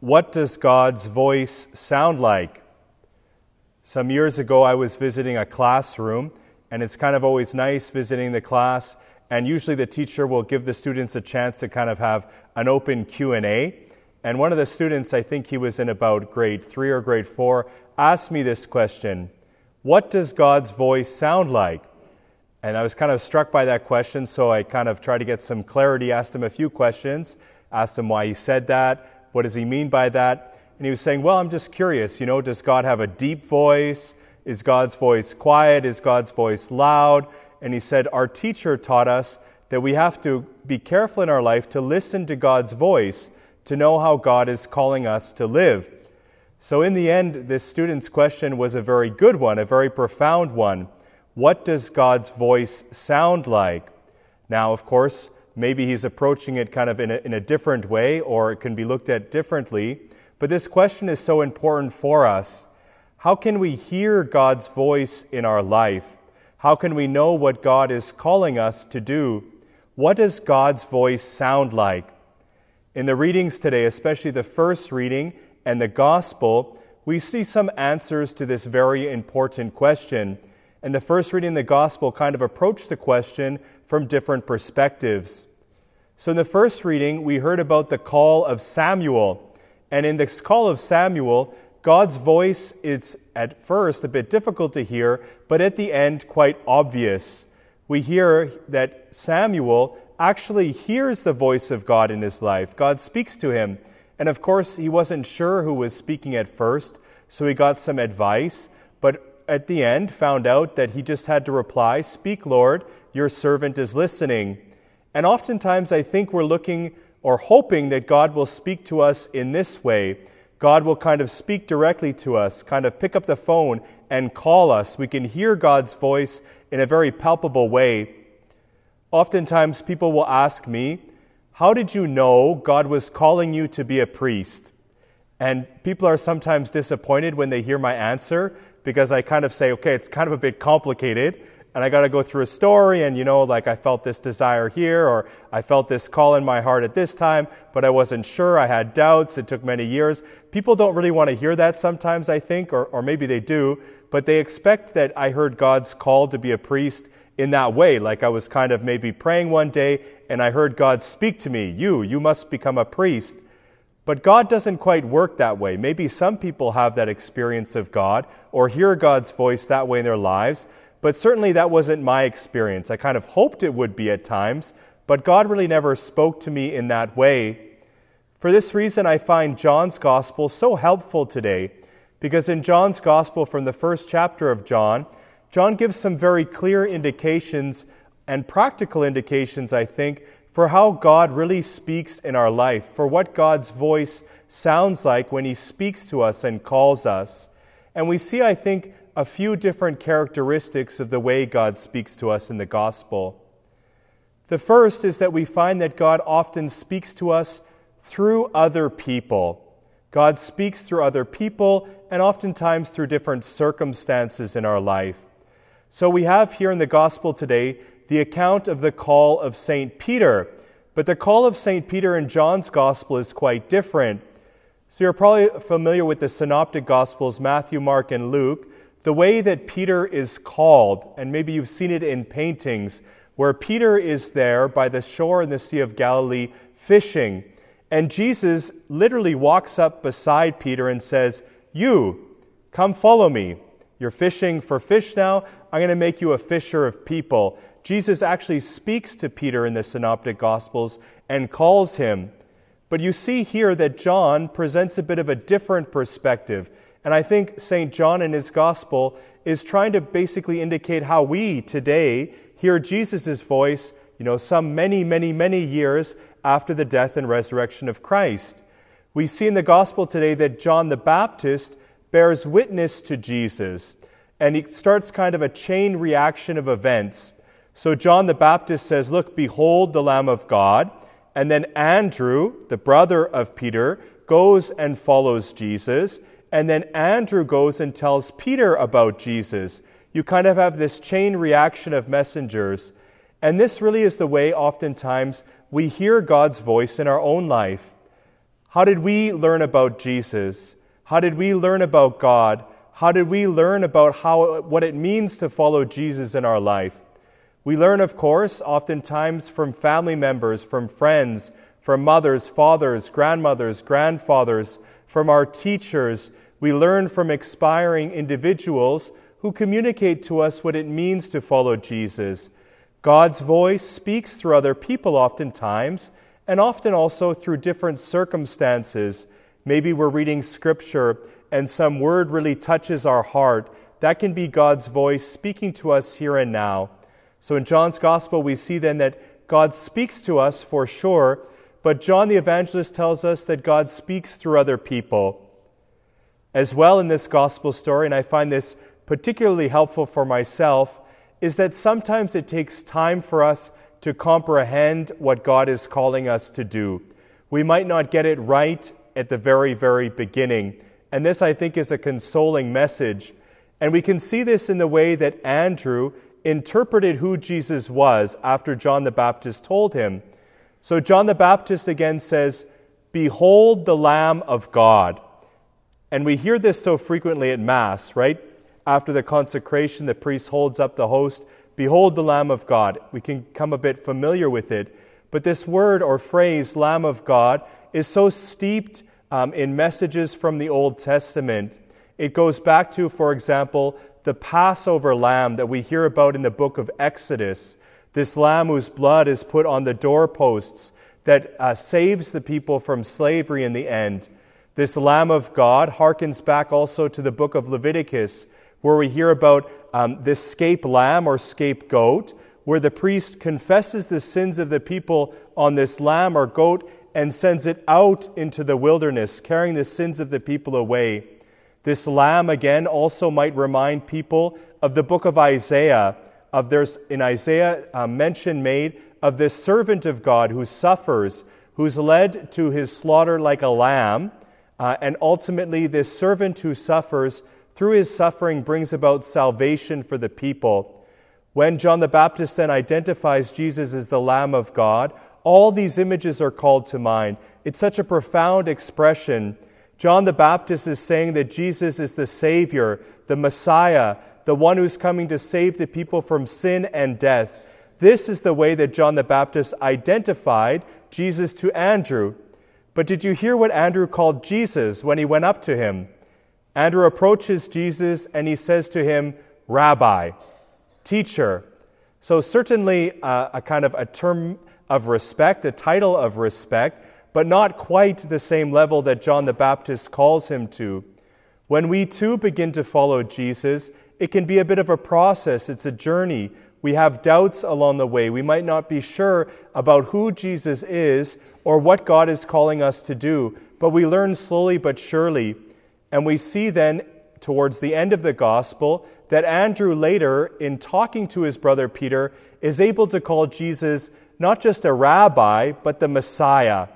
What does God's voice sound like? Some years ago, I was visiting a classroom, and it's kind of always nice visiting the class. And usually, the teacher will give the students a chance to kind of have an open Q and A. And one of the students, I think he was in about grade three or grade four, asked me this question: What does God's voice sound like? And I was kind of struck by that question, so I kind of tried to get some clarity. Asked him a few questions. Asked him why he said that what does he mean by that? And he was saying, Well, I'm just curious. You know, does God have a deep voice? Is God's voice quiet? Is God's voice loud? And he said, Our teacher taught us that we have to be careful in our life to listen to God's voice to know how God is calling us to live. So, in the end, this student's question was a very good one, a very profound one. What does God's voice sound like? Now, of course, Maybe he's approaching it kind of in a, in a different way, or it can be looked at differently. But this question is so important for us. How can we hear God's voice in our life? How can we know what God is calling us to do? What does God's voice sound like? In the readings today, especially the first reading and the gospel, we see some answers to this very important question. And the first reading in the gospel kind of approached the question from different perspectives. So, in the first reading, we heard about the call of Samuel. And in this call of Samuel, God's voice is at first a bit difficult to hear, but at the end, quite obvious. We hear that Samuel actually hears the voice of God in his life. God speaks to him. And of course, he wasn't sure who was speaking at first, so he got some advice. But at the end, found out that he just had to reply, Speak, Lord, your servant is listening. And oftentimes I think we're looking or hoping that God will speak to us in this way. God will kind of speak directly to us, kind of pick up the phone and call us. We can hear God's voice in a very palpable way. Oftentimes people will ask me, How did you know God was calling you to be a priest? And people are sometimes disappointed when they hear my answer because I kind of say, Okay, it's kind of a bit complicated and I got to go through a story, and you know, like I felt this desire here, or I felt this call in my heart at this time, but I wasn't sure. I had doubts. It took many years. People don't really want to hear that sometimes, I think, or, or maybe they do, but they expect that I heard God's call to be a priest in that way. Like I was kind of maybe praying one day, and I heard God speak to me, You, you must become a priest. But God doesn't quite work that way. Maybe some people have that experience of God or hear God's voice that way in their lives. But certainly that wasn't my experience. I kind of hoped it would be at times, but God really never spoke to me in that way. For this reason, I find John's gospel so helpful today, because in John's gospel, from the first chapter of John, John gives some very clear indications and practical indications, I think, for how God really speaks in our life, for what God's voice sounds like when He speaks to us and calls us. And we see, I think, a few different characteristics of the way God speaks to us in the gospel. The first is that we find that God often speaks to us through other people. God speaks through other people and oftentimes through different circumstances in our life. So we have here in the gospel today the account of the call of St. Peter. But the call of St. Peter in John's gospel is quite different. So you're probably familiar with the synoptic gospels, Matthew, Mark, and Luke the way that Peter is called, and maybe you've seen it in paintings, where Peter is there by the shore in the Sea of Galilee fishing, and Jesus literally walks up beside Peter and says, You, come follow me. You're fishing for fish now. I'm going to make you a fisher of people. Jesus actually speaks to Peter in the Synoptic Gospels and calls him. But you see here that John presents a bit of a different perspective. And I think St. John in his gospel is trying to basically indicate how we today hear Jesus' voice, you know, some many, many, many years after the death and resurrection of Christ. We see in the gospel today that John the Baptist bears witness to Jesus, and he starts kind of a chain reaction of events. So John the Baptist says, Look, behold the Lamb of God. And then Andrew, the brother of Peter, goes and follows Jesus. And then Andrew goes and tells Peter about Jesus. You kind of have this chain reaction of messengers. And this really is the way, oftentimes, we hear God's voice in our own life. How did we learn about Jesus? How did we learn about God? How did we learn about how, what it means to follow Jesus in our life? We learn, of course, oftentimes from family members, from friends, from mothers, fathers, grandmothers, grandfathers, from our teachers. We learn from expiring individuals who communicate to us what it means to follow Jesus. God's voice speaks through other people oftentimes, and often also through different circumstances. Maybe we're reading scripture and some word really touches our heart. That can be God's voice speaking to us here and now. So in John's gospel, we see then that God speaks to us for sure, but John the evangelist tells us that God speaks through other people. As well in this gospel story, and I find this particularly helpful for myself, is that sometimes it takes time for us to comprehend what God is calling us to do. We might not get it right at the very, very beginning. And this, I think, is a consoling message. And we can see this in the way that Andrew interpreted who Jesus was after John the Baptist told him. So, John the Baptist again says, Behold the Lamb of God. And we hear this so frequently at Mass, right? After the consecration, the priest holds up the host. Behold the Lamb of God. We can come a bit familiar with it. But this word or phrase, Lamb of God, is so steeped um, in messages from the Old Testament. It goes back to, for example, the Passover lamb that we hear about in the book of Exodus, this lamb whose blood is put on the doorposts that uh, saves the people from slavery in the end. This Lamb of God harkens back also to the book of Leviticus, where we hear about um, this scape lamb or scapegoat, where the priest confesses the sins of the people on this lamb or goat and sends it out into the wilderness, carrying the sins of the people away. This lamb, again, also might remind people of the book of Isaiah, of there's in Isaiah a mention made of this servant of God who suffers, who's led to his slaughter like a lamb, uh, and ultimately this servant who suffers through his suffering brings about salvation for the people. When John the Baptist then identifies Jesus as the Lamb of God, all these images are called to mind. It's such a profound expression John the Baptist is saying that Jesus is the Savior, the Messiah, the one who's coming to save the people from sin and death. This is the way that John the Baptist identified Jesus to Andrew. But did you hear what Andrew called Jesus when he went up to him? Andrew approaches Jesus and he says to him, Rabbi, teacher. So, certainly uh, a kind of a term of respect, a title of respect but not quite the same level that John the Baptist calls him to. When we too begin to follow Jesus, it can be a bit of a process, it's a journey. We have doubts along the way. We might not be sure about who Jesus is or what God is calling us to do, but we learn slowly but surely. And we see then, towards the end of the gospel, that Andrew later, in talking to his brother Peter, is able to call Jesus not just a rabbi, but the Messiah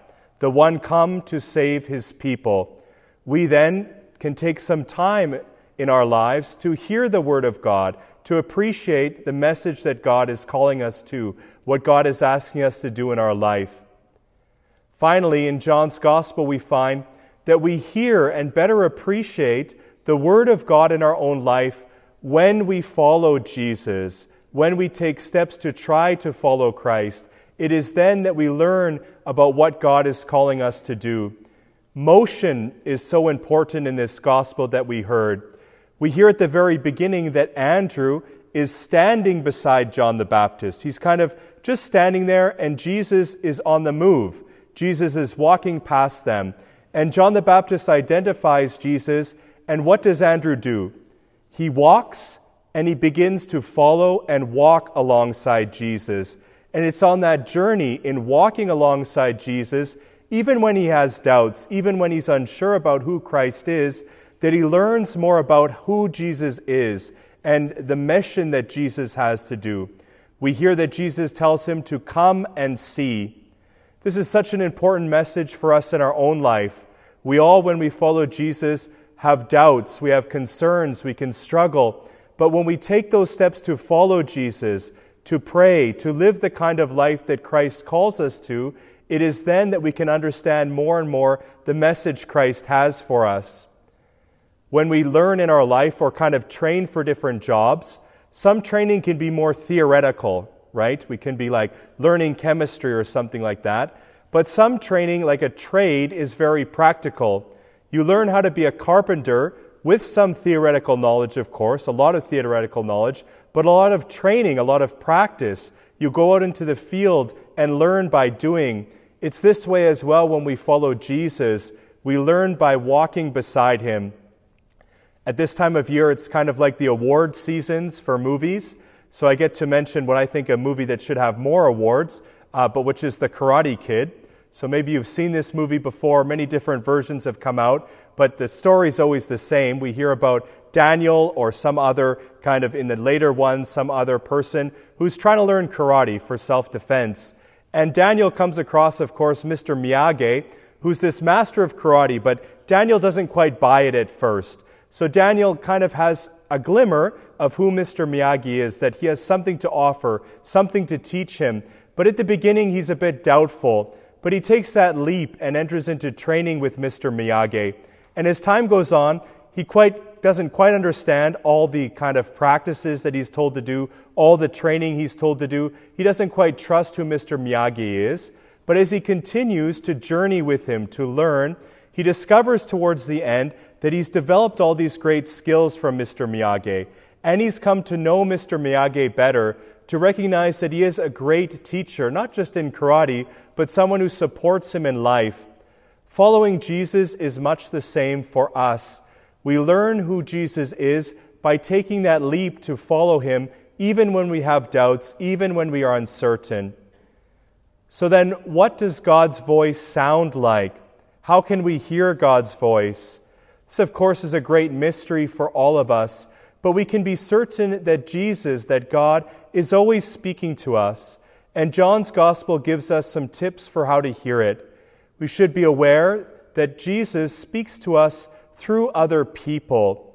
the one come to save his people. We then can take some time in our lives to hear the word of God, to appreciate the message that God is calling us to, what God is asking us to do in our life. Finally, in John's gospel, we find that we hear and better appreciate the word of God in our own life when we follow Jesus, when we take steps to try to follow Christ, it is then that we learn about what God is calling us to do. Motion is so important in this gospel that we heard. We hear at the very beginning that Andrew is standing beside John the Baptist. He's kind of just standing there, and Jesus is on the move. Jesus is walking past them. And John the Baptist identifies Jesus, and what does Andrew do? He walks and he begins to follow and walk alongside Jesus. And it's on that journey in walking alongside Jesus, even when he has doubts, even when he's unsure about who Christ is, that he learns more about who Jesus is and the mission that Jesus has to do. We hear that Jesus tells him to come and see. This is such an important message for us in our own life. We all, when we follow Jesus, have doubts, we have concerns, we can struggle. But when we take those steps to follow Jesus, to pray, to live the kind of life that Christ calls us to, It is then that we can understand more and more the message Christ has for us. When we learn in our life or kind of train for different jobs, some training can be more theoretical, right? We can be like learning chemistry or something like that. But some training, like a trade, is very practical. You learn how to be a carpenter with some theoretical knowledge, of course, a lot of theoretical knowledge, but a lot of training, a lot of practice. You go out into the field and learn by doing. It's this way as well when we follow Jesus. We learn by walking beside him. At this time of year, it's kind of like the award seasons for movies. So I get to mention what I think a movie that should have more awards, uh, but which is The Karate Kid. So maybe you've seen this movie before. Many different versions have come out, but the story's always the same. We hear about Daniel or some other kind of in the later ones, some other person who's trying to learn karate for self defense. And Daniel comes across, of course, Mr. Miyagi, who's this master of karate, but Daniel doesn't quite buy it at first. So Daniel kind of has a glimmer of who Mr. Miyagi is, that he has something to offer, something to teach him. But at the beginning, he's a bit doubtful. But he takes that leap and enters into training with Mr. Miyagi. And as time goes on, he quite doesn't quite understand all the kind of practices that he's told to do, all the training he's told to do. He doesn't quite trust who Mr. Miyagi is. But as he continues to journey with him to learn, he discovers towards the end that he's developed all these great skills from Mr. Miyagi, and he's come to know Mr. Miyagi better, to recognize that he is a great teacher, not just in karate, but someone who supports him in life. Following Jesus is much the same for us. We learn who Jesus is by taking that leap to follow him, even when we have doubts, even when we are uncertain. So, then, what does God's voice sound like? How can we hear God's voice? This, of course, is a great mystery for all of us, but we can be certain that Jesus, that God, is always speaking to us, and John's Gospel gives us some tips for how to hear it. We should be aware that Jesus speaks to us through other people.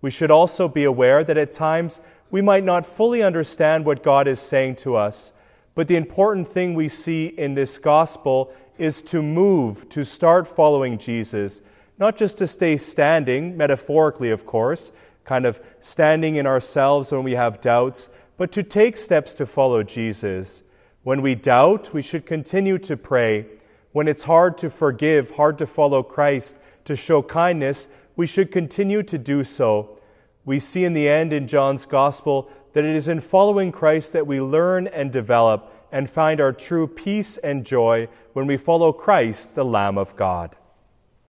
We should also be aware that at times we might not fully understand what God is saying to us, but the important thing we see in this Gospel is to move, to start following Jesus not just to stay standing, metaphorically, of course, kind of standing in ourselves when we have doubts, but to take steps to follow Jesus. When we doubt, we should continue to pray. When it's hard to forgive, hard to follow Christ, to show kindness, we should continue to do so. We see in the end in John's Gospel that it is in following Christ that we learn and develop and find our true peace and joy when we follow Christ, the Lamb of God.